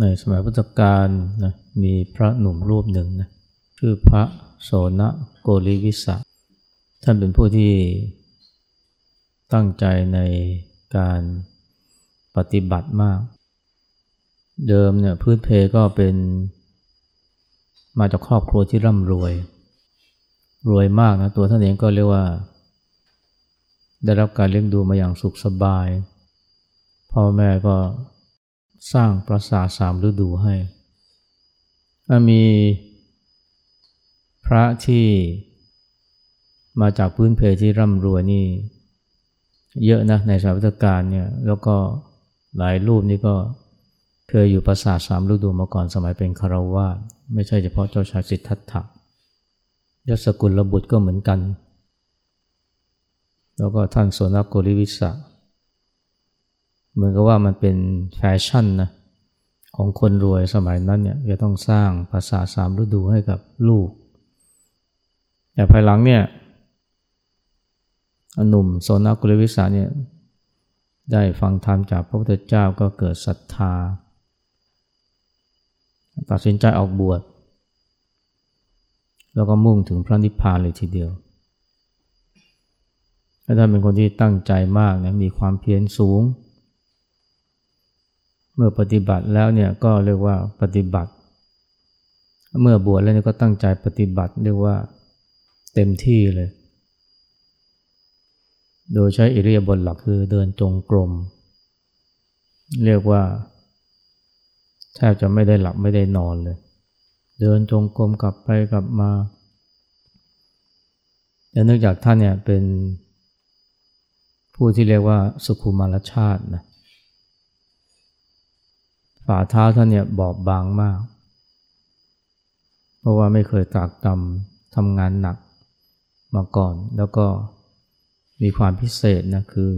ในสมัยพุทธกาลนะมีพระหนุ่มรูปหนึ่งนะชื่อพระโสนโกริวิสะท่านเป็นผู้ที่ตั้งใจในการปฏิบัติมาก เดิมเนี่ยพื้นเพก็เป็นมาจากครอบครัวที่ร่ำรวย รวยมากนะตัวท่านเองก็เรียกว่า ได้รับการเลี้ยงดูมาอย่างสุขสบายพ่อแม่ก็ สร้างปราสาทสามฤดูให้ มีพระที่มาจากพื้นเพที่ร่ำรวยนี่ เยอะนะในสายวัตการเนี่ยแล้วก็หลายรูปนี่ก็เคยอยู่ปราสาทสามฤดูมาก่อนสมัยเป็นคารวาสไม่ใช่เฉพาะเจ้าชายสิทธัตถะยศกุลระบุตรก็เหมือนกัน แล้วก็ท่านโสนโกริวิสะ เหมือนกับว่ามันเป็นแฟชั่นนะของคนรวยสมัยนั้นเนี่ยจะต้องสร้างภาษาสามฤดูให้กับลูก แต่ภายหลังเนี่ยหนุ่มโซนากุลวิสาเนี่ยได้ฟังธรรมจากพระพุทธเจ้าก็เกิดศรัทธา ตัดสินใจออกบวช แล้วก็มุ่งถึงพระนิพพานเลยทีเดียวท่านเป็นคนที่ตั้งใจมากนะมีความเพียรสูง มื่อปฏิบัติแล้วเนี่ยก็เรียกว่าปฏิบัติ เมื่อบวชแล้วก็ตั้งใจปฏิบัติเรียกว่าเต็มที่เลย โดยใช้อิริยาบถหลักคือเดินจงกรม เรียกว่าแทบจะไม่ได้หลับไม่ได้นอนเลย เดินจงกรมกลับไปกลับมาแต่เนื่องจากท่านเนี่ยเป็นผู้ที่เรียกว่าสุขุมารชาตินะ ฝ่าเท้าท่านเนี่ยบอบบางมาก เพราะว่าไม่เคยตากตำทำงานหนักมาก่อน แล้วก็มีความพิเศษนะคือ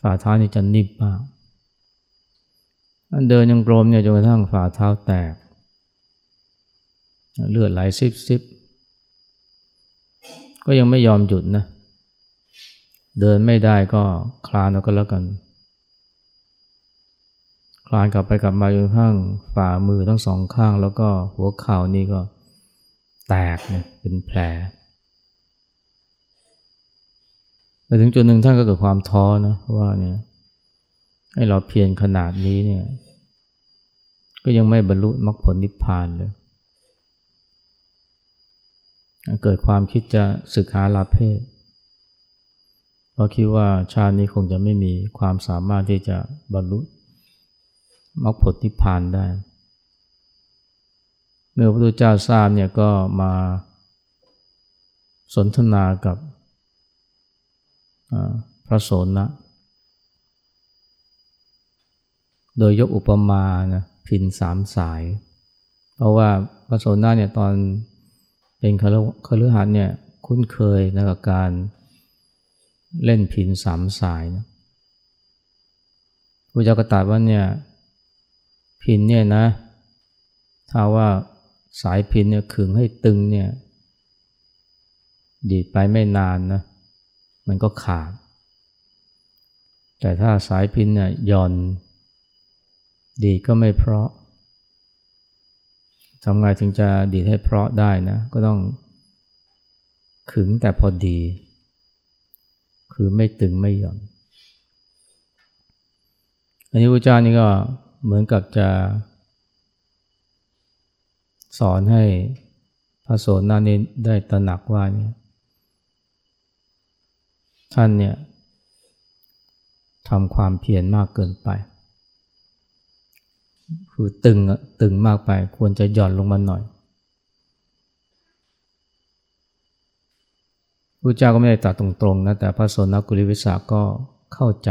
ฝ่าเท้านี่จะนิ่มมากอันเดินยังกลมเนี่ยจนกระทั่งฝ่าเท้าแตก เลือดไหลซิบซิบก็ยังไม่ยอมหยุดนะ เดินไม่ได้ก็คลานเอาก็แล้วกันานกลับไปกลับมาจนข้างฝ่ามือทั้งสองข้าง แล้วก็หัวเข่านี่ก็แตกเนี่ยเป็นแผลไปถึงจุดหนึ่งท่านก็เกิดความท้อนะว่าเนี่ยให้เราเพียรขนาดนี้เนี่ย ก็ยังไม่บรรลุมรรคผลนิพพานเลย เกิดความคิดจะศึกษาลาเพศเพราะคิดว่าชาตินี้คงจะไม่มีความสามารถที่จะบรรลุ มรรคผลนิพพานได้ เมื่อพระพุทธเจ้าทราบเนี่ยก็มาสนทนากับพระโสนะ โดยยกอุปมานะพินสามสาย เพราะว่าพระโสนะเนี่ยตอนเป็นคฤหัสถ์เนี่ยคุ้นเคยนะกับการเล่นพินสามสายนะพระเจ้าก็ตรัสว่าเนี่ย พินเนี่ยนะ ถ้าว่าสายพินเนี่ยขึงให้ตึงเนี่ย ดีดไปไม่นานนะ มันก็ขาด แต่ถ้าสายพินเนี่ยย่อน ดีก็ไม่เพราะทำไงถึงจะดีดให้เพราะได้นะ ก็ต้องขึงแต่พอดี คือไม่ตึงไม่หย่อน อันนี้พระเจ้านี่ก็ เหมือนกับจะ สอนให้พระโสนานี้ได้ตระหนักว่าเนี่ยท่านเนี่ยทำความเพียรมากเกินไป คือตึงตึงมากไปควรจะหย่อนลงมาหน่อยพระเจ้าก็ไม่ได้ตรัสตรงๆนะแต่พระสนกุลิวิสาก็เข้าใจ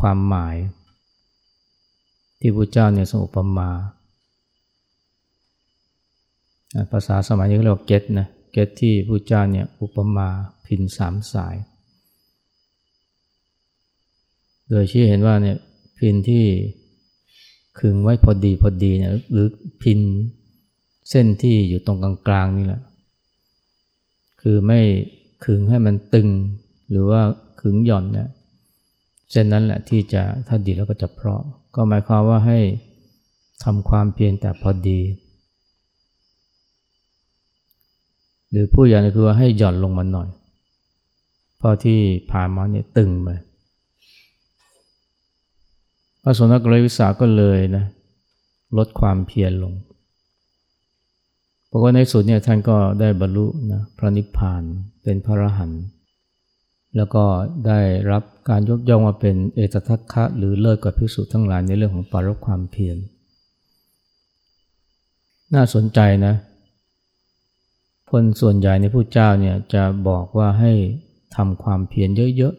ความหมาย ที่พระเจ้าเนี่ยทรงอุปมา ภาษาสมัยนี้เรียกว่าเกตนะเกตที่พระเจ้าเนี่ยอุปมาพินสามสาย โดยชี้เห็นว่าเนี่ยพินที่ขึงไว้พอดีพอดีเนี่ยหรือพินเส้นที่อยู่ตรงกลางๆนี่แหละ คือไม่ขึงให้มันตึงหรือว่าขึงหย่อนเนี่ย เส้นนั้นแหละที่จะถ้าดีแล้วก็จะเพราะ ก็หมายความว่าให้ทำความเพียรแต่พอดี หรือผู้อย่างคือว่าให้หย่อนลงมาหน่อย เพราะที่ผ่านมาเนี่ยตึงไปพระสนกรวิสาก็เลยนะลดความเพียรลงเพราะว่าในสุดเนี่ยท่านก็ได้บรรลุนะพระนิพพานเป็นพระอรหันต์ แล้วก็ได้รับการยกย่องว่าเป็นเอตทัคคะหรือเลิศกว่าพิสุทั้งหลายในเรื่องของปารบความเพียร น่าสนใจนะ คนส่วนใหญ่ในผู้เจ้าเนี่ยจะบอกว่าให้ทำความเพียรเยอะ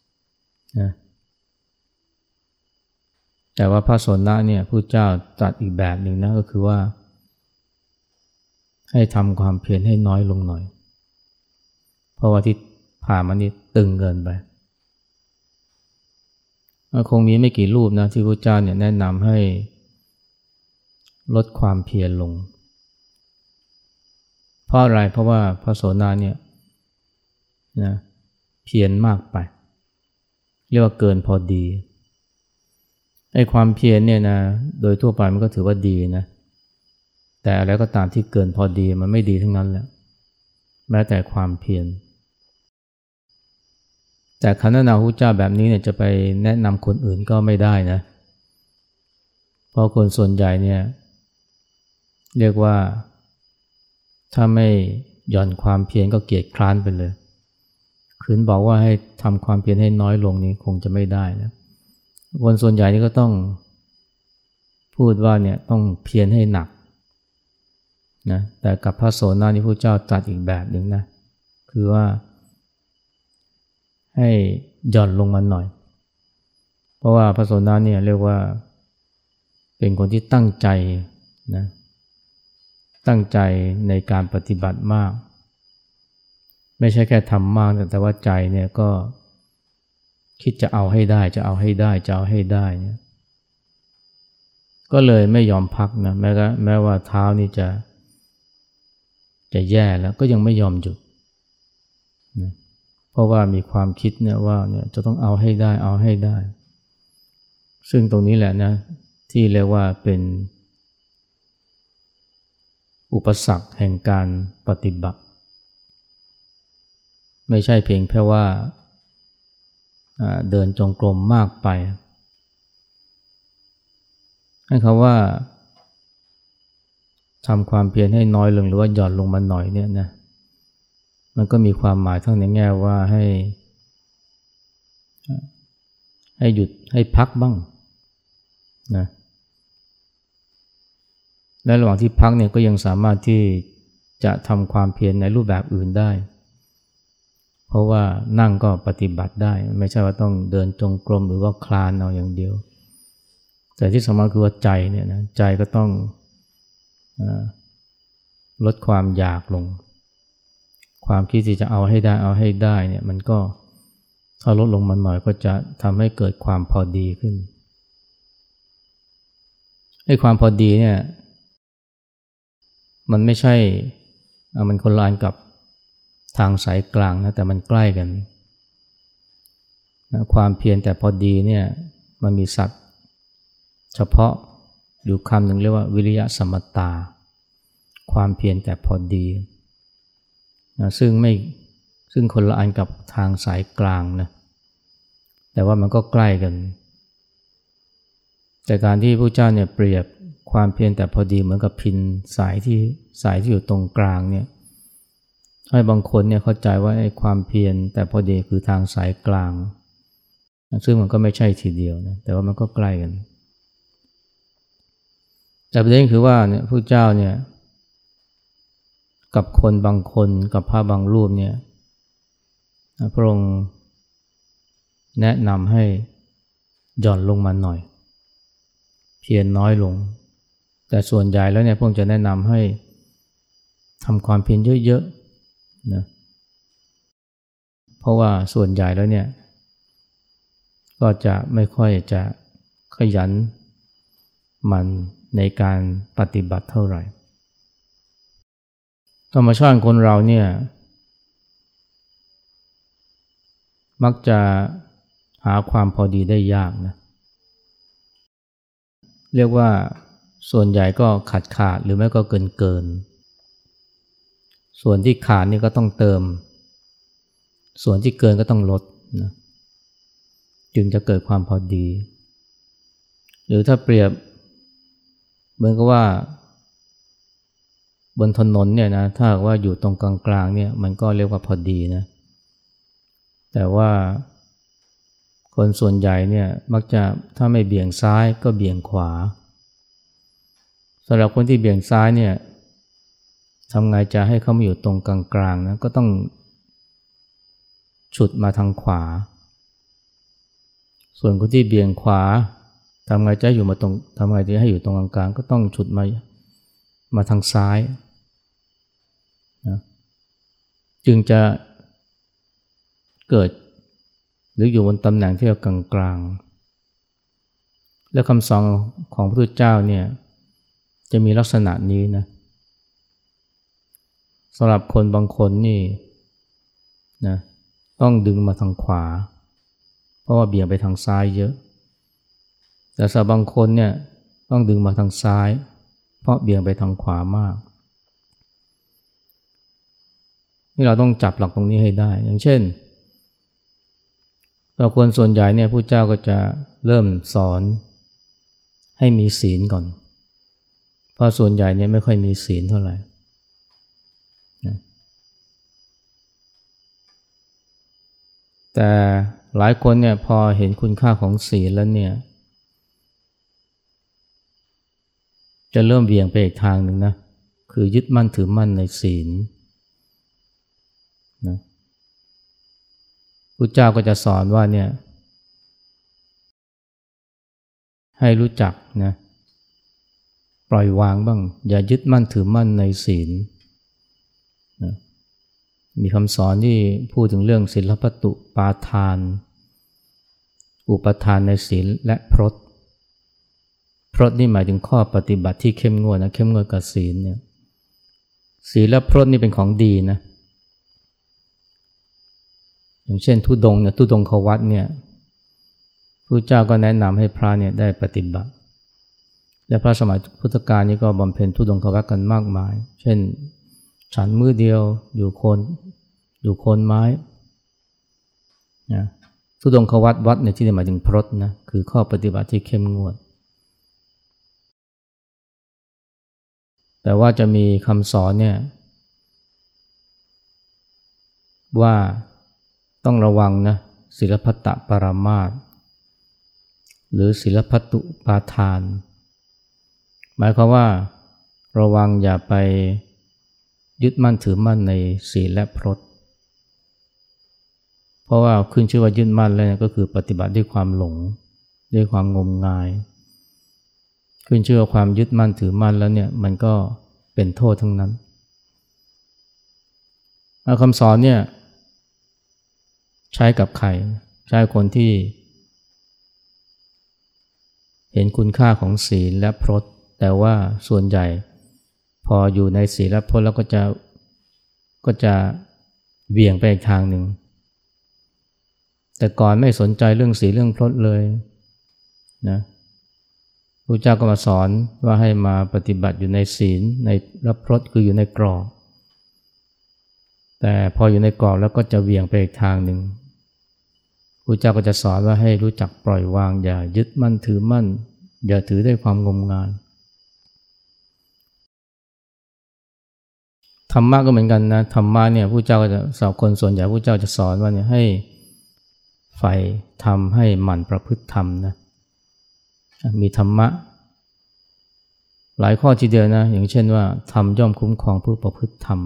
ๆนะแต่ว่าพระสนนะเนี่ยผู้เจ้าตัดอีกแบบหนึ่งนะก็คือว่า ให้ทำความเพียรให้น้อยลงหน่อย เพราะว่าที่ ผ่านมานี่ตึงเกินไปคงมีไม่กี่รูปนะที่พระเจ้าเนี่ยแนะนำให้ลดความเพียรลง เพราะอะไรเพราะว่าพระโสนาเนี่ยนะเพียรมากไป เรียกว่าเกินพอดีไอ้ความเพียรเนี่ยนะโดยทั่วไปมันก็ถือว่าดีนะแต่อะไรก็ตามที่เกินพอดีมันไม่ดีทั้งนั้นแหละแม้แต่ความเพียร แต่คณะนาหุเจ้าแบบนี้เนี่ยจะไปแนะนำคนอื่นก็ไม่ได้นะ เพราะคนส่วนใหญ่เนี่ยเรียกว่า ถ้าไม่หย่อนความเพียรก็เกียจคร้านไปเลยคืนบอกว่าให้ทำความเพียรให้น้อยลงนี้คงจะไม่ได้นะคนส่วนใหญ่นี่ก็ต้องพูดว่าเนี่ยต้องเพียรให้หนักนะแต่กับพระโสนานี่พระเจ้าตัดอีกแบบหนึ่งนะคือว่า ให้หย่อนลงมาหน่อย เพราะว่าพระโสนาเนี่ยเรียกว่า เป็นคนที่ตั้งใจนะตั้งใจในการปฏิบัติมาก ไม่ใช่แค่ทำมาก แต่ว่าใจเนี่ยก็คิดจะเอาให้ได้จะเอาให้ได้จะเอาให้ได้เนี่ยก็เลยไม่ยอมพักนะแม้ว่าแม้ว่าเท้านี่จะ จะแย่แล้วก็ยังไม่ยอมหยุดนะ เพราะว่ามีความคิดเนี่ยว่าเนี่ยจะต้องเอาให้ได้เอาให้ได้ ซึ่งตรงนี้แหละนะที่เรียกว่าเป็น อุปสรรคแห่งการปฏิบัติ ไม่ใช่เพียงแค่ว่าเดินจงกรมมากไป ให้เขาว่าทำความเพียรให้น้อยลงหรือว่าหย่อนลงมาหน่อยเนี่ยนะ มันก็มีความหมายทั้งในแง่ว่าให้ ให้หยุดให้พักบ้างนะและระหว่างที่พักเนี่ยก็ยังสามารถที่จะทำความเพียรในรูปแบบอื่นได้ เพราะว่านั่งก็ปฏิบัติได้ ไม่ใช่ว่าต้องเดินจงกรมหรือว่าคลานเอาอย่างเดียว แต่ที่สำคัญคือว่าใจเนี่ยนะใจก็ต้องอลดความอยากลง ความคิดที่จะเอาให้ได้เอาให้ได้เนี่ยมันก็ถ้าลดลงมาหน่อยก็จะทำให้เกิดความพอดีขึ้นไอ้ความพอดีเนี่ยมันไม่ใช่ มันคนละอันกับทางสายกลางนะแต่มันใกล้กันนะความเพียรแต่พอดีเนี่ยมันมีสัตว์เฉพาะอยู่คำหนึ่งเรียกว่าวิริยะสมตา ความเพียรแต่พอดี นะซึ่งไม่ซึ่งคนละอันกับทางสายกลางนะแต่ว่ามันก็ใกล้กัน แต่การที่พระเจ้าเนี่ยเปรียบความเพียรแต่พอดีเหมือนกับพินสายที่สายที่อยู่ตรงกลางเนี่ยให้บางคนเนี่ยเข้าใจว่าไอ้ความเพียรแต่พอดีคือทางสายกลาง ซึ่งมันก็ไม่ใช่ทีเดียวนะแต่ว่ามันก็ใกล้กัน แต่ประเด็นคือว่าเนี่ยผู้เจ้าเนี่ย กับคนบางคนกับพระบางรูปเนี่ยพระองค์แนะนำให้หย่อนลงมาหน่อย เพียรน้อยลง แต่ส่วนใหญ่แล้วเนี่ยพวกจะแนะนำให้ทำความเพียรเยอะๆนะเพราะว่าส่วนใหญ่แล้วเนี่ยก็จะไม่ค่อยจะขยันมันในการปฏิบัติเท่าไหร่ ธรรมชาติคนเราเนี่ย มักจะหาความพอดีได้ยากนะ เรียกว่าส่วนใหญ่ก็ขาดขาดหรือไม่ก็เกินเกิน ส่วนที่ขาดนี่ก็ต้องเติม ส่วนที่เกินก็ต้องลดนะจึงจะเกิดความพอดี หรือถ้าเปรียบเหมือนกับว่า บนถนนเนี่ยนะถ้าว่าอยู่ตรงกลางๆเนี่ยมันก็เรียกว่าพอดีนะแต่ว่าคนส่วนใหญ่เนี่ยมักจะถ้าไม่เบี่ยงซ้ายก็เบี่ยงขวาสำหรับคนที่เบี่ยงซ้ายเนี่ยทำไงจะให้เขามาอยู่ตรงกลางๆนะก็ต้องฉุดมาทางขวา ส่วนคนที่เบี่ยงขวาทำไงจะอยู่มาตรงทำไงจะให้อยู่ตรงกลางๆก็ต้องฉุดมามาทางซ้ายนะ จึงจะเกิด หรืออยู่บนตำแหน่งที่กลากลางๆ และคำสอนของพระพุทธเจ้าเนี่ยจะมีลักษณะนี้นะสำหรับคนบางคนนี่นะต้องดึงมาทางขวา เพราะว่าเบี่ยงไปทางซ้ายเยอะ แต่สำหรับบางคนเนี่ยต้องดึงมาทางซ้าย เพราะเบี่ยงไปทางขวามาก นี่เราต้องจับหลักตรงนี้ให้ได้ อย่างเช่น เราคนส่วนใหญ่เนี่ยผู้เจ้าก็จะเริ่มสอนให้มีศีลก่อน เพราะส่วนใหญ่เนี่ยไม่ค่อยมีศีลเท่าไหร่แต่หลายคนเนี่ยพอเห็นคุณค่าของศีลแล้วเนี่ย จะเริ่มเบี่ยงไปอีกทางหนึ่งนะ คือยึดมั่นถือมั่นในศีลนะ พุทธเจ้าก็จะสอนว่าเนี่ยให้รู้จักนะปล่อยวางบ้าง อย่ายึดมั่นถือมั่นในศีลนะมีคำสอนที่พูดถึงเรื่องศีลพัตุปาทาน อุปทานในศีลและพรตพรตนี่หมายถึงข้อปฏิบัติที่เข้มงวดนะเข้มงวดกับศีลเนี่ยศีลและพรตนี่เป็นของดีนะ อย่างเช่นทุดงเนี่ยทุดงขวัตเนี่ยพระเจ้าก็แนะนำให้พระเนี่ยได้ปฏิบัติ และพระสมัยพุทธกาลนี้ก็บำเพ็ญทุดงขวัตกันมากมาย เช่น ฉันมือเดียวอยู่โคนอยู่โคนไม้นะทุดงขวัตวัดในที่นี้หมายถึงพรตนะคือข้อปฏิบัติที่เข้มงวด แต่ว่าจะมีคำสอนเนี่ยว่า ต้องระวังนะศิลปตะปรามาตหรือศิลปตุปาทาน หมายความว่าระวังอย่าไปยึดมั่นถือมั่นในศีลและพรตเพราะว่าขึ้นชื่อว่ายึดมั่นแล้วก็คือปฏิบัติด้วยความหลง ด้วยความงมงาย ขึ้นชื่อว่าความยึดมั่นถือมั่นแล้วเนี่ยมันก็เป็นโทษทั้งนั้นคำสอนเนี่ย ใช้กับใคร ใช้คนที่ เห็นคุณค่าของศีลและพรตแต่ว่าส่วนใหญ่ พออยู่ในศีลและพรตแล้วก็จะก็จะเบี่ยงไปอีกทางหนึ่ง แต่ก่อนไม่สนใจเรื่องศีลเรื่องพรตเลยนะพระเจ้าก็มาสอนว่าให้มาปฏิบัติอยู่ในศีลในรับพรตคืออยู่ในกรอบแต่พออยู่ในกรอบแล้วก็จะเบี่ยงไปอีกทางหนึ่ง พระเจ้าก็จะสอนว่าให้รู้จักปล่อยวางอย่ายึดมั่นถือมั่น อย่าถือด้วยความงมงายธรรมะก็เหมือนกันนะธรรมะเนี่ยผู้เจ้าก็จะสอนคนส่วนใหญ่ผู้เจ้าจะสอนว่าเนี่ยให้ใฝ่ทำให้หมั่นประพฤติธรรมนะมีธรรมะ หลายข้อทีเดียวนะอย่างเช่นว่าธรรมย่อมคุ้มครองผู้ประพฤติธรรม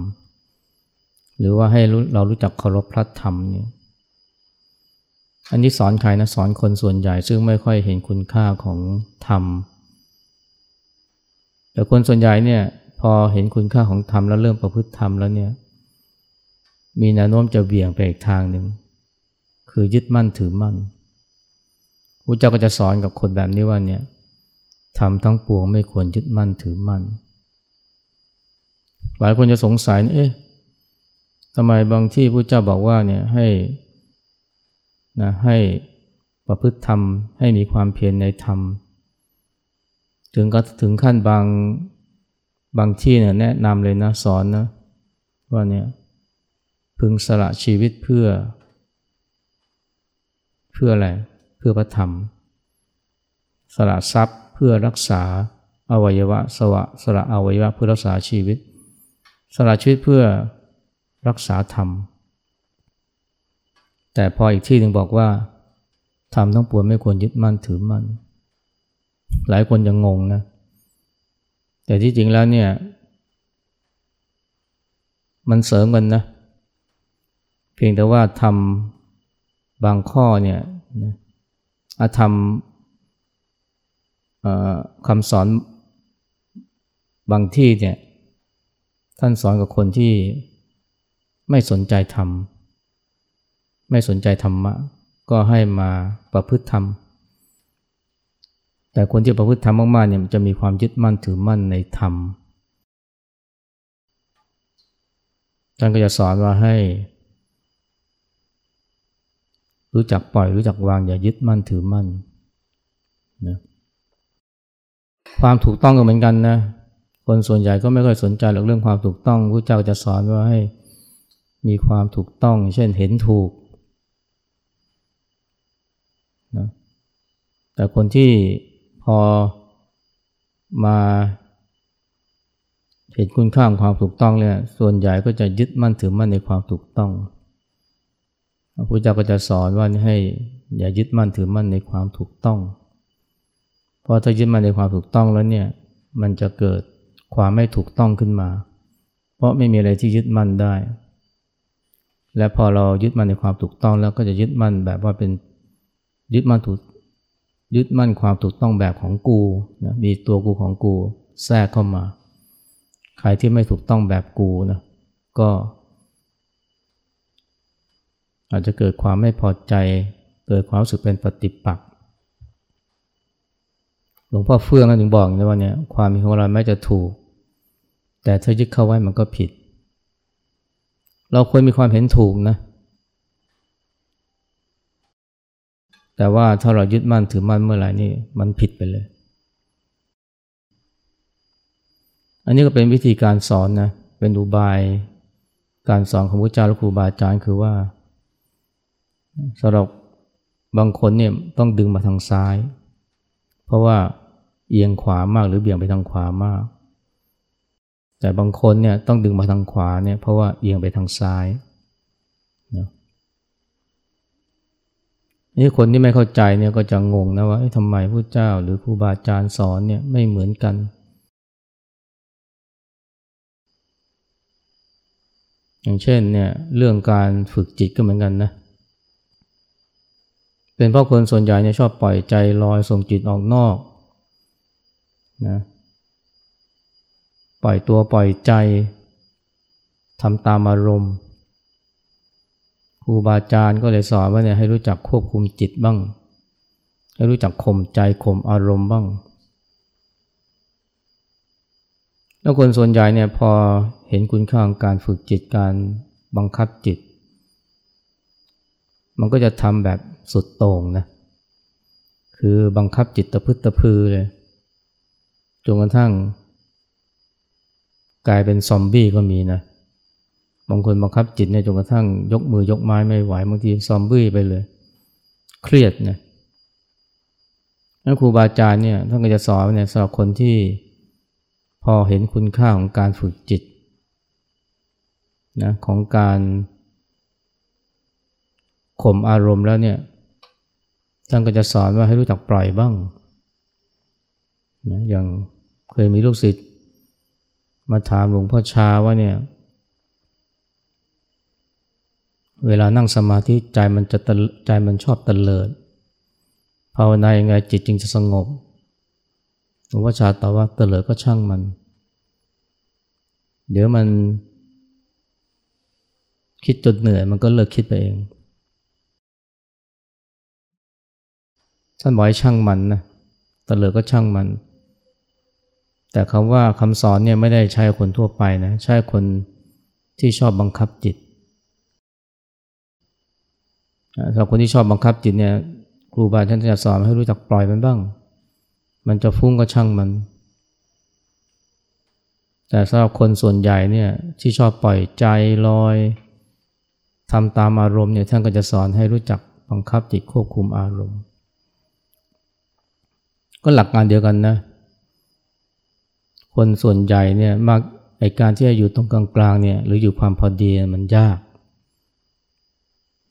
หรือว่าให้เรารู้จักเคารพพระธรรมเนี่ย อันนี้สอนใครนะสอนคนส่วนใหญ่ ซึ่งไม่ค่อยเห็นคุณค่าของธรรม แต่คนส่วนใหญ่เนี่ยพอเห็นคุณค่าของธรรมแล้วเริ่มประพฤติธรรมแล้วเนี่ยมีแนวโน้มจะเบี่ยงไปอีกทางหนึ่งคือยึดมั่นถือมั่นพระเจ้าก็จะสอนกับคนแบบนี้ว่าเนี่ยทำทั้งปวงไม่ควรยึดมั่นถือมั่น หลายคนจะสงสัยเอ๊ะทำไมบางที่พระเจ้าบอกว่าเนี่ยให้ นะให้ประพฤติธรรม ให้มีความเพียรในธรรม ถึงก็ถึงขั้นบางบางที่เนี่ยแนะนำเลยนะสอนนะว่าเนี่ยพึงสละชีวิตเพื่อ เพื่ออะไร เพื่อพระธรรม สละทรัพย์เพื่อรักษาอวัยวะสวะสละอวัยวะเพื่อรักษาชีวิต สละชีวิตเพื่อรักษาธรรม แต่พออีกที่หนึ่งบอกว่าธรรมทั้งปวงไม่ควรยึดมั่นถือมั่น หลายคนยังงงนะ แต่ที่จริงแล้วเนี่ย มันเสริมกันนะ เพียงแต่ว่าทำบางข้อเนี่ยอาธรรมคำสอนบางที่เนี่ย ท่านสอนกับคนที่ไม่สนใจธรรม ไม่สนใจธรรมะ ก็ให้มาประพฤติธรรม แต่คนที่ประพฤติธรรมมากๆเนี่ยจะมีความยึดมั่นถือมั่นในธรรมท่านก็จะสอนว่าให้ รู้จักปล่อยรู้จักวางอย่ายึดมั่นถือมั่นนะความถูกต้องก็เหมือนกันนะคนส่วนใหญ่ก็ไม่ค่อยสนใจหรอกเรื่องความถูกต้องพระเจ้าจะสอนว่าให้มีความถูกต้อง เช่นเห็นถูก นะแต่คนที่พอมาเห็นคุณค่าของความถูกต้องเนี่ยส่วนใหญ่ก็จะยึดมั่นถือมั่นในความถูกต้องพระพุทธเจ้าก็จะสอนว่าให้อย่ายึดมั่นถือมั่นในความถูกต้อง เพราะถ้ายึดมั่นในความถูกต้องแล้วเนี่ยมันจะเกิดความไม่ถูกต้องขึ้นมา เพราะไม่มีอะไรที่ยึดมั่นได้ และพอเรายึดมั่นในความถูกต้องแล้วก็จะยึดมั่นแบบว่าเป็น ยึดมั่นถูกยึดมั่นความถูกต้องแบบของกูนะมีตัวกูของกูแทรกเข้ามา ใครที่ไม่ถูกต้องแบบกูนะก็ อาจจะเกิดความไม่พอใจ เกิดความรู้สึกเป็นปฏิปักษ์หลวงพ่อเฟื่องถึงบอกนะว่าเนี่ยความมีของเราแม้จะถูก แต่ถ้ายึดเข้าไว้มันก็ผิด เราควรมีความเห็นถูกนะ แต่ว่าถ้าเรายึดมั่นถือมั่นเมื่อไหร่นี่มันผิดไปเลย อันนี้ก็เป็นวิธีการสอนนะ เป็นอุบายการสอนของพระเจ้าและครูบาอาจารย์คือว่าสำหรับบางคนเนี่ยต้องดึงมาทางซ้าย เพราะว่าเอียงขวามากหรือเบี่ยงไปทางขวามาก แต่บางคนเนี่ยต้องดึงมาทางขวาเนี่ยเพราะว่าเอียงไปทางซ้ายนะ นี่คนที่ไม่เข้าใจเนี่ยก็จะงงนะว่าทำไมพระเจ้าหรือครูบาอาจารย์สอนเนี่ยไม่เหมือนกัน อย่างเช่นเนี่ยเรื่องการฝึกจิตก็เหมือนกันนะเป็นเพราะคนส่วนใหญ่เนี่ยชอบปล่อยใจลอยส่งจิตออกนอกนะปล่อยตัวปล่อยใจทำตามอารมณ์ ครูบาอาจารย์ก็เลยสอนว่าเนี่ยให้รู้จักควบคุมจิตบ้าง ให้รู้จักข่มใจข่มอารมณ์บ้าง แล้วคนส่วนใหญ่เนี่ยพอเห็นคุณค่าของการฝึกจิตการบังคับจิต มันก็จะทำแบบสุดโต่งนะ คือบังคับจิตตะพึตะพือเลย จนกระทั่ง กลายเป็นซอมบี้ก็มีนะ บางคนบังคับจิตเนี่ยจนกระทั่งยกมือยกไม้ไม่ไหวบางทีซอมบี้ไปเลย เครียดนะแล้วครูบาอาจารย์เนี่ยท่านก็จะสอนเนี่ยสำหรับคนที่พอเห็นคุณค่าของการฝึกจิตนะของการข่มอารมณ์แล้วเนี่ยท่านก็จะสอนว่าให้รู้จักปล่อยบ้างนะอย่างเคยมีลูกศิษย์มาถามหลวงพ่อชาว่าเนี่ย เวลานั่งสมาธิใจมันจะใจมันชอบตะเลิดภาวนายังไงจิตจึงจะสงบหลวงพ่อชาตอบว่าตะเลิดก็ช่างมัน เดี๋ยวมัน คิดจนเหนื่อยมันก็เลิกคิดไปเองท่านบอกให้ช่างมันนะตะเลิดก็ช่างมัน แต่คำว่าคำสอนเนี่ยไม่ได้ใช้คนทั่วไปนะ ใช้คนที่ชอบบังคับจิต สำหรับคนที่ชอบบังคับจิตเนี่ยครูบาอาจารย์จะสอนให้รู้จักปล่อยมันบ้าง มันจะฟุ้งก็ช่างมัน แต่สำหรับคนส่วนใหญ่เนี่ยที่ชอบปล่อยใจลอยทำตามอารมณ์เนี่ยท่านก็จะสอนให้รู้จักบังคับจิตควบคุมอารมณ์ ก็หลักการเดียวกันนะ คนส่วนใหญ่เนี่ยมักไอการที่จะอยู่ตรงกลางๆเนี่ยหรืออยู่ความพอดีมันยาก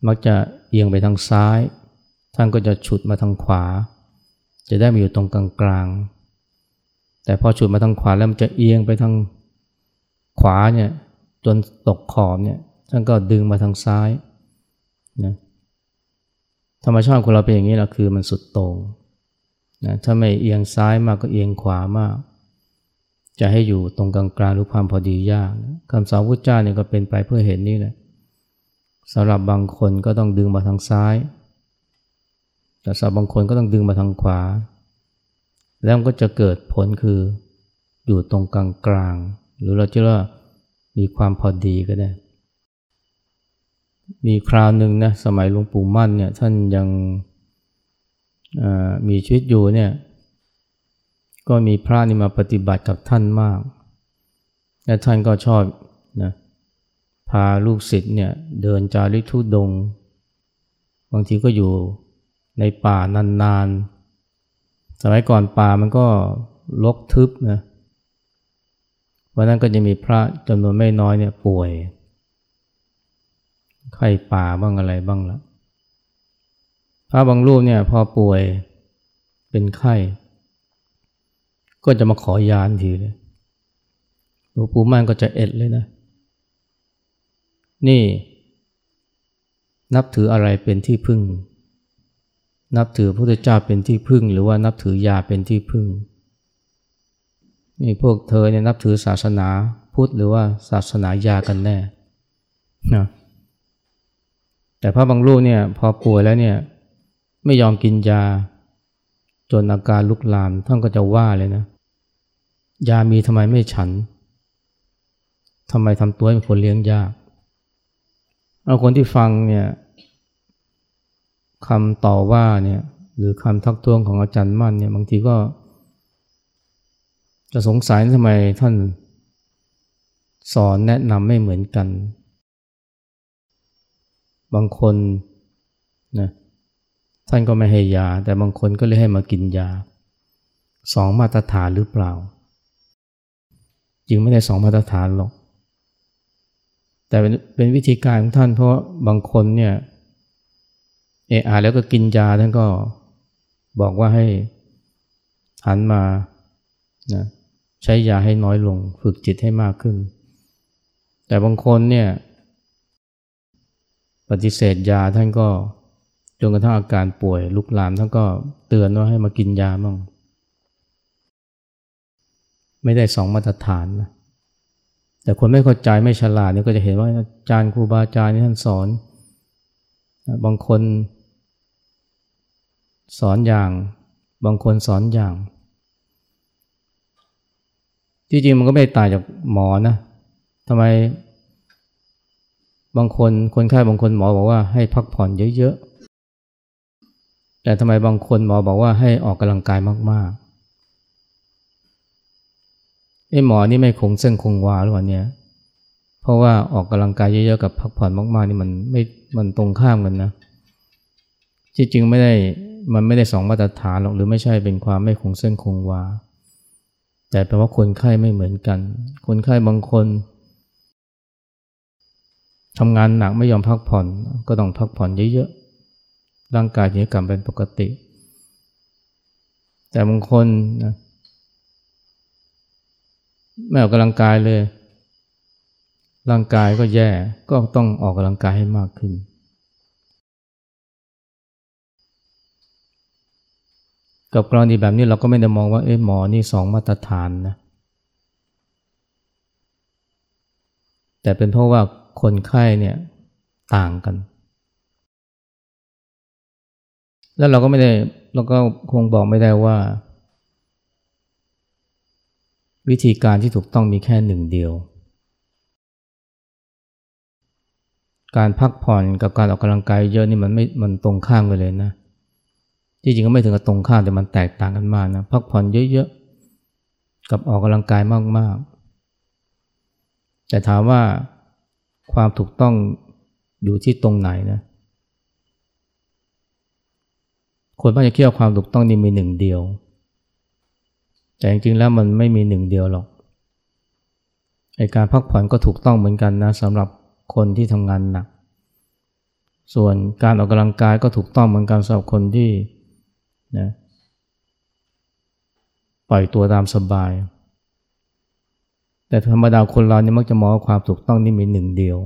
มักจะเอียงไปทางซ้าย ท่านก็จะฉุดมาทางขวา จะได้มาอยู่ตรงกลางๆแต่พอฉุดมาทางขวาแล้วมันจะเอียงไปทางขวาเนี่ยจนตกขอบเนี่ยท่านก็ดึงมาทางซ้ายนะธรรมชาติของเราเป็นอย่างนี้แหละคือมันสุดโต่งนะถ้าไม่เอียงซ้ายมากก็เอียงขวามาก จะให้อยู่ตรงกลางกลางหรือความพอดียากนะคำสอนพุทธเจ้าเนี่ยก็เป็นไปเพื่อเห็นนี่แหละ สำหรับบางคนก็ต้องดึงมาทางซ้าย แต่สำหรับบางคนก็ต้องดึงมาทางขวา แล้วก็จะเกิดผลคืออยู่ตรงกลางกลาง หรือเราจะว่ามีความพอดีก็ได้ มีคราวหนึ่งนะสมัยหลวงปู่มั่นเนี่ยท่านยังมีชีวิตอยู่เนี่ยก็มีพระนี่มาปฏิบัติกับท่านมาก และท่านก็ชอบ พาลูกศิษย์เนี่ยเดินจาริกทุดง บางทีก็อยู่ในป่านานๆ สมัยก่อนป่ามันก็ลกทึบนะวันนั้นก็จะมีพระจำนวนไม่น้อยเนี่ยป่วย ไข้ป่าบ้างอะไรบ้างละพระบางรูปเนี่ยพอป่วยเป็นไข้ ก็จะมาขอยานทีเลยหลวงปู่มั่นก็จะเอ็ดเลยนะ นี่ นับถืออะไรเป็นที่พึ่ง นับถือพระพุทธเจ้าเป็นที่พึ่ง หรือว่านับถือยาเป็นที่พึ่ง นี่พวกเธอเนี่ยนับถือศาสนาพุทธหรือว่าศาสนายากันแน่นะแต่พระบางรูปเนี่ยพอป่วยแล้วเนี่ยไม่ยอมกินยา จนอาการลุกลามท่านก็จะว่าเลยนะ ยามีทำไมไม่ฉันทำไมทำตัวเป็นคนเลี้ยงยาก เอาคนที่ฟังเนี่ยคำต่อว่าเนี่ยหรือคำทักท้วงของอาจารย์มั่นเนี่ยบางทีก็ จะสงสัยทำไมท่านสอนแนะนำไม่เหมือนกัน บางคนนะท่านก็ไม่ให้ยา แต่บางคนก็เลยให้มากินยาสองมาตรฐานหรือเปล่า จึงไม่ได้สองมาตรฐานหรอก แต่เป็นวิธีการของท่านเพราะบางคนเนี่ยเออาแล้วก็กินยาท่านก็บอกว่าให้หันมานะใช้ยาให้น้อยลง ฝึกจิตให้มากขึ้น แต่บางคนเนี่ยปฏิเสธยาท่านก็จนกระทั่งอาการป่วยลุกลามท่านก็เตือนว่าให้มากินยาบ้างไม่ได้สองมาตรฐานนะ แต่คนไม่เข้าใจไม่ฉลาดนี่ก็จะเห็นว่าอาจารย์ครูบาอาจารย์นี่ท่านสอน บางคนสอนอย่าง บางคนสอนอย่าง จริงๆมันก็ไม่ต่างจากหมอนะทำไม บางคนคนไข้บางคนหมอบอกว่าให้พักผ่อนเยอะๆแต่ทำไมบางคนหมอบอกว่าให้ออกกำลังกายมากๆ ไอ้หมอนี่ไม่คงเส้นคงวาหรือเปล่าเนี่ยเพราะว่าออกกำลังกายเยอะๆกับพักผ่อนมากๆนี่มันไม่มันตรงข้ามกันนะจริงๆไม่ได้มันไม่ได้สองมาตรฐานหรอกหรือไม่ใช่เป็นความไม่คงเส้นคงวา แต่แปลว่าคนไข้ไม่เหมือนกัน คนไข้บางคนทำงานหนักไม่ยอมพักผ่อน ก็ต้องพักผ่อนเยอะๆร่างกายถึงกลับเป็นปกติ แต่บางคนนะ ไม่ออกกำลังกายเลย ร่างกายก็แย่ก็ต้องออกกำลังกายให้มากขึ้น กับกรณีแบบนี้เราก็ไม่ได้มองว่าเอ๊ะหมอนี่สองมาตรฐานนะ แต่เป็นเพราะว่าคนไข้เนี่ยต่างกัน แล้วเราก็ไม่ได้เราก็คงบอกไม่ได้ว่า วิธีการที่ถูกต้องมีแค่หนึ่งเดียว การพักผ่อนกับการออกกำลังกายเยอะนี่มันไม่ มันตรงข้ามกันเลยนะ จริงๆก็ไม่ถึงกับตรงข้ามแต่มันแตกต่างกันมากนะ พักผ่อนเยอะๆ กับออกกำลังกายมากๆ แต่ถามว่าความถูกต้องอยู่ที่ตรงไหนนะคนพ่าจะคิดว่าความถูกต้องนี่มีหนึ่งเดียว แต่จริงๆแล้วมันไม่มีหนึ่งเดียวหรอกไอการพักผ่อนก็ถูกต้องเหมือนกันนะสำหรับคนที่ทำงานหนัก ส่วนการออกกำลังกายก็ถูกต้องเหมือนกันสำหรับคนที่นะปล่อยตัวตามสบาย แต่ธรรมดาคนเราเนี่ยมักจะมองว่าความถูกต้องนี่มีหนึ่งเดียว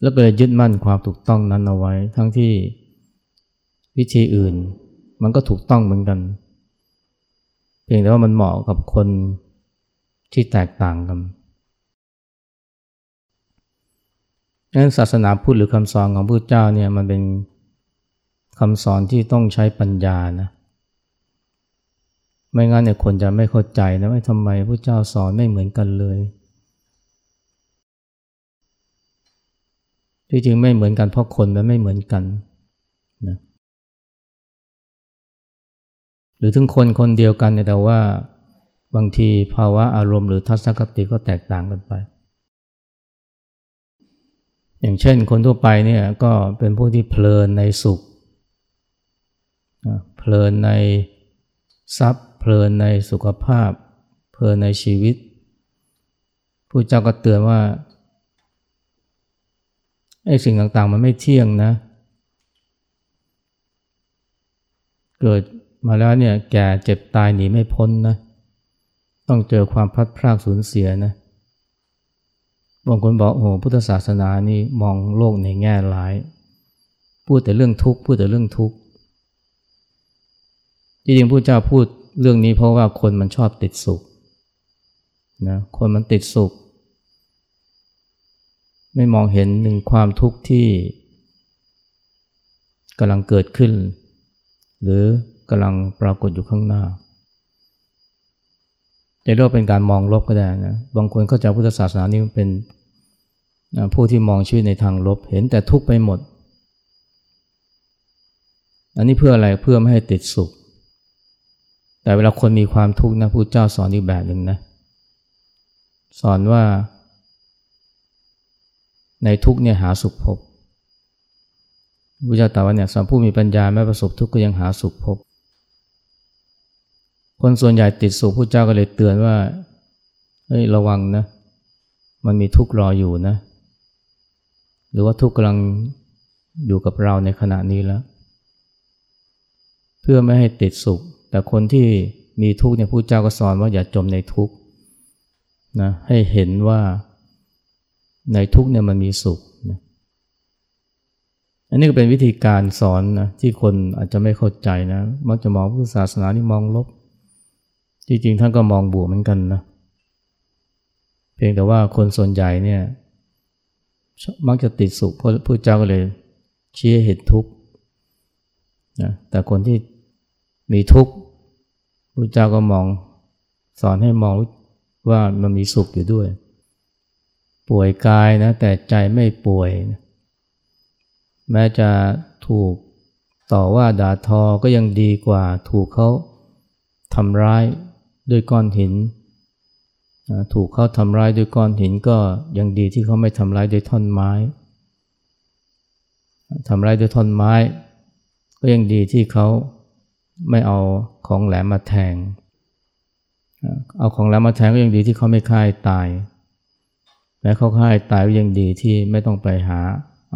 แล้วก็เลยยึดมั่นความถูกต้องนั้นเอาไว้ ทั้งที่วิธีอื่น มันก็ถูกต้องเหมือนกัน พียงแต่ว่ามันเหมาะกับคนที่แตกต่างกันนั้นศาสนาพุทธหรือคำสอนของพระเจ้าเนี่ยมันเป็นคำสอนที่ต้องใช้ปัญญานะ ไม่งั้นเนี่ยคนจะไม่เข้าใจนะว่าทำไมพระเจ้าสอนไม่เหมือนกันเลย ที่จริงไม่เหมือนกันเพราะคนมันไม่เหมือนกัน หรือถึงคนคนเดียวกันเนี่ยแต่ว่าบางทีภาวะอารมณ์หรือทัศนคติก็แตกต่างกันไป อย่างเช่นคนทั่วไปเนี่ยก็เป็นผู้ที่เพลินในสุข เพลินในทรัพย์ เพลินในสุขภาพ เพลินในชีวิตผู้เจ้าก็เตือนว่าไอ้สิ่งต่างๆมันไม่เที่ยงนะ เกิด มาแล้วเนี่ยแก่เจ็บตายหนีไม่พ้นนะ ต้องเจอความพัดพรากสูญเสียนะบางคนบอกโอ้พุทธศาสนานี่มองโลกในแง่ร้าย พูดแต่เรื่องทุกข์พูดแต่เรื่องทุกข์จริงๆพระเจ้าพูดเรื่องนี้เพราะว่าคนมันชอบติดสุขนะคนมันติดสุข ไม่มองเห็นหนึ่งความทุกข์ที่กำลังเกิดขึ้น หรือ กำลังปรากฏอยู่ข้างหน้าจะเรียกว่าเป็นการมองลบก็ได้นะ บางคนเข้าใจพุทธศาสนานี่เป็นผู้ที่มองชีวิตในทางลบ เห็นแต่ทุกข์ไปหมด อันนี้เพื่ออะไร เพื่อไม่ให้ติดสุข แต่เวลาคนมีความทุกข์นะผู้เจ้าสอนอีกแบบหนึ่งนะ สอนว่า ในทุกเนี่ยหาสุขพบพระเจ้าตรัสว่าเนี่ยสำหรับผู้มีปัญญาแม้ประสบทุกข์ก็ยังหาสุขพบ คนส่วนใหญ่ติดสุขพระเจ้าก็เลยเตือนว่าเฮ้ยระวังนะ มันมีทุกข์รออยู่นะ หรือว่าทุกข์กำลังอยู่กับเราในขณะนี้แล้ว เพื่อไม่ให้ติดสุข แต่คนที่มีทุกข์เนี่ยพระเจ้าก็สอนว่าอย่าจมในทุกข์นะให้เห็นว่าในทุกข์เนี่ยมันมีสุขนะอันนี้ก็เป็นวิธีการสอนนะที่คนอาจจะไม่เข้าใจนะ มักจะมองพุทธศาสนานี่มองลบ จริงๆ ท่านก็มองบวกเหมือนกันนะ เพียงแต่ว่าคนส่วนใหญ่เนี่ย มักจะติดสุขเพราะพระเจ้าก็เลยชี้เหตุทุกข์นะแต่คนที่มีทุกข์พระเจ้าก็มองสอนให้มองว่ามันมีสุขอยู่ด้วย ป่วยกายนะแต่ใจไม่ป่วยนะแม้จะถูกต่อว่าด่าทอก็ยังดีกว่าถูกเขาทำร้าย ด้วยก้อนหิน ถูกเขาทำร้ายด้วยก้อนหินก็ยังดีที่เขาไม่ทำร้ายด้วยท่อนไม้ทำร้ายด้วยท่อนไม้ ก็ยังดีที่เขาไม่เอาของแหลมมาแทง เอาของแหลมมาแทงก็ยังดีที่เขาไม่ฆ่าตายแม้เขาฆ่าตายก็ยังดีที่ไม่ต้องไปหา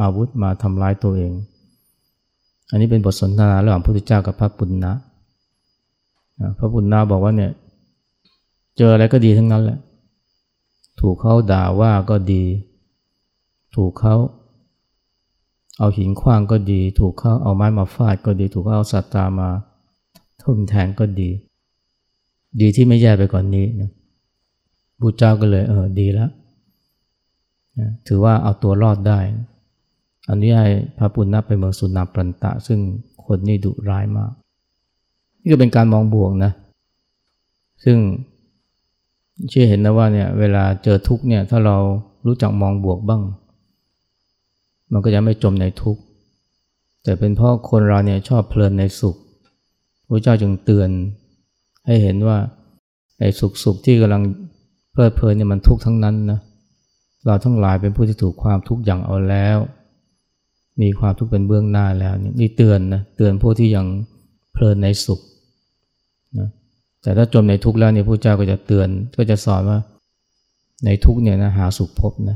อาวุธมาทำร้ายตัวเอง อันนี้เป็นบทสนทนาระหว่างพระพุทธเจ้ากับพระปุณณะพระปุณณะบอกว่าเนี่ย เจออะไรก็ดีทั้งนั้นแหละ ถูกเขาด่าว่าก็ดี ถูกเขาเอาหินขว้างก็ดี ถูกเขาเอาไม้มาฟาดก็ดี ถูกเขาเอาสัตตามาทุ่มแทงก็ดี ดีที่ไม่แย่ไปก่อนนี้นะบูเจ้าก็เลยเออดีแล้วนะถือว่าเอาตัวรอดได้อันนี้ให้พระปุณณะไปเมืองสุนาปรันตะ ซึ่งคนนี่ดุร้ายมาก นี่ก็เป็นการมองบวกนะ ซึ่ง เชื่อเห็นนะว่าเนี่ยเวลาเจอทุกเนี่ยถ้าเรารู้จักมองบวกบ้าง มันก็จะไม่จมในทุกแต่เป็นเพราะคนเราเนี่ยชอบเพลินในสุขพระเจ้าจึงเตือนให้เห็นว่าไอ้สุขสุขที่กำลังเพลิดเพลินเนี่ยมันทุกข์ทั้งนั้นนะเราทั้งหลายเป็นผู้ที่ถูกความทุกข์อย่างเอาแล้ว มีความทุกข์เป็นเบื้องหน้าแล้วนี่เตือนนะเตือนผู้ที่ยังเพลินในสุขนะ แต่ถ้าจมในทุกข์แล้วเนี่ยพระเจ้าก็จะเตือนก็จะสอนว่าในทุกข์เนี่ยนะหาสุขพบนะ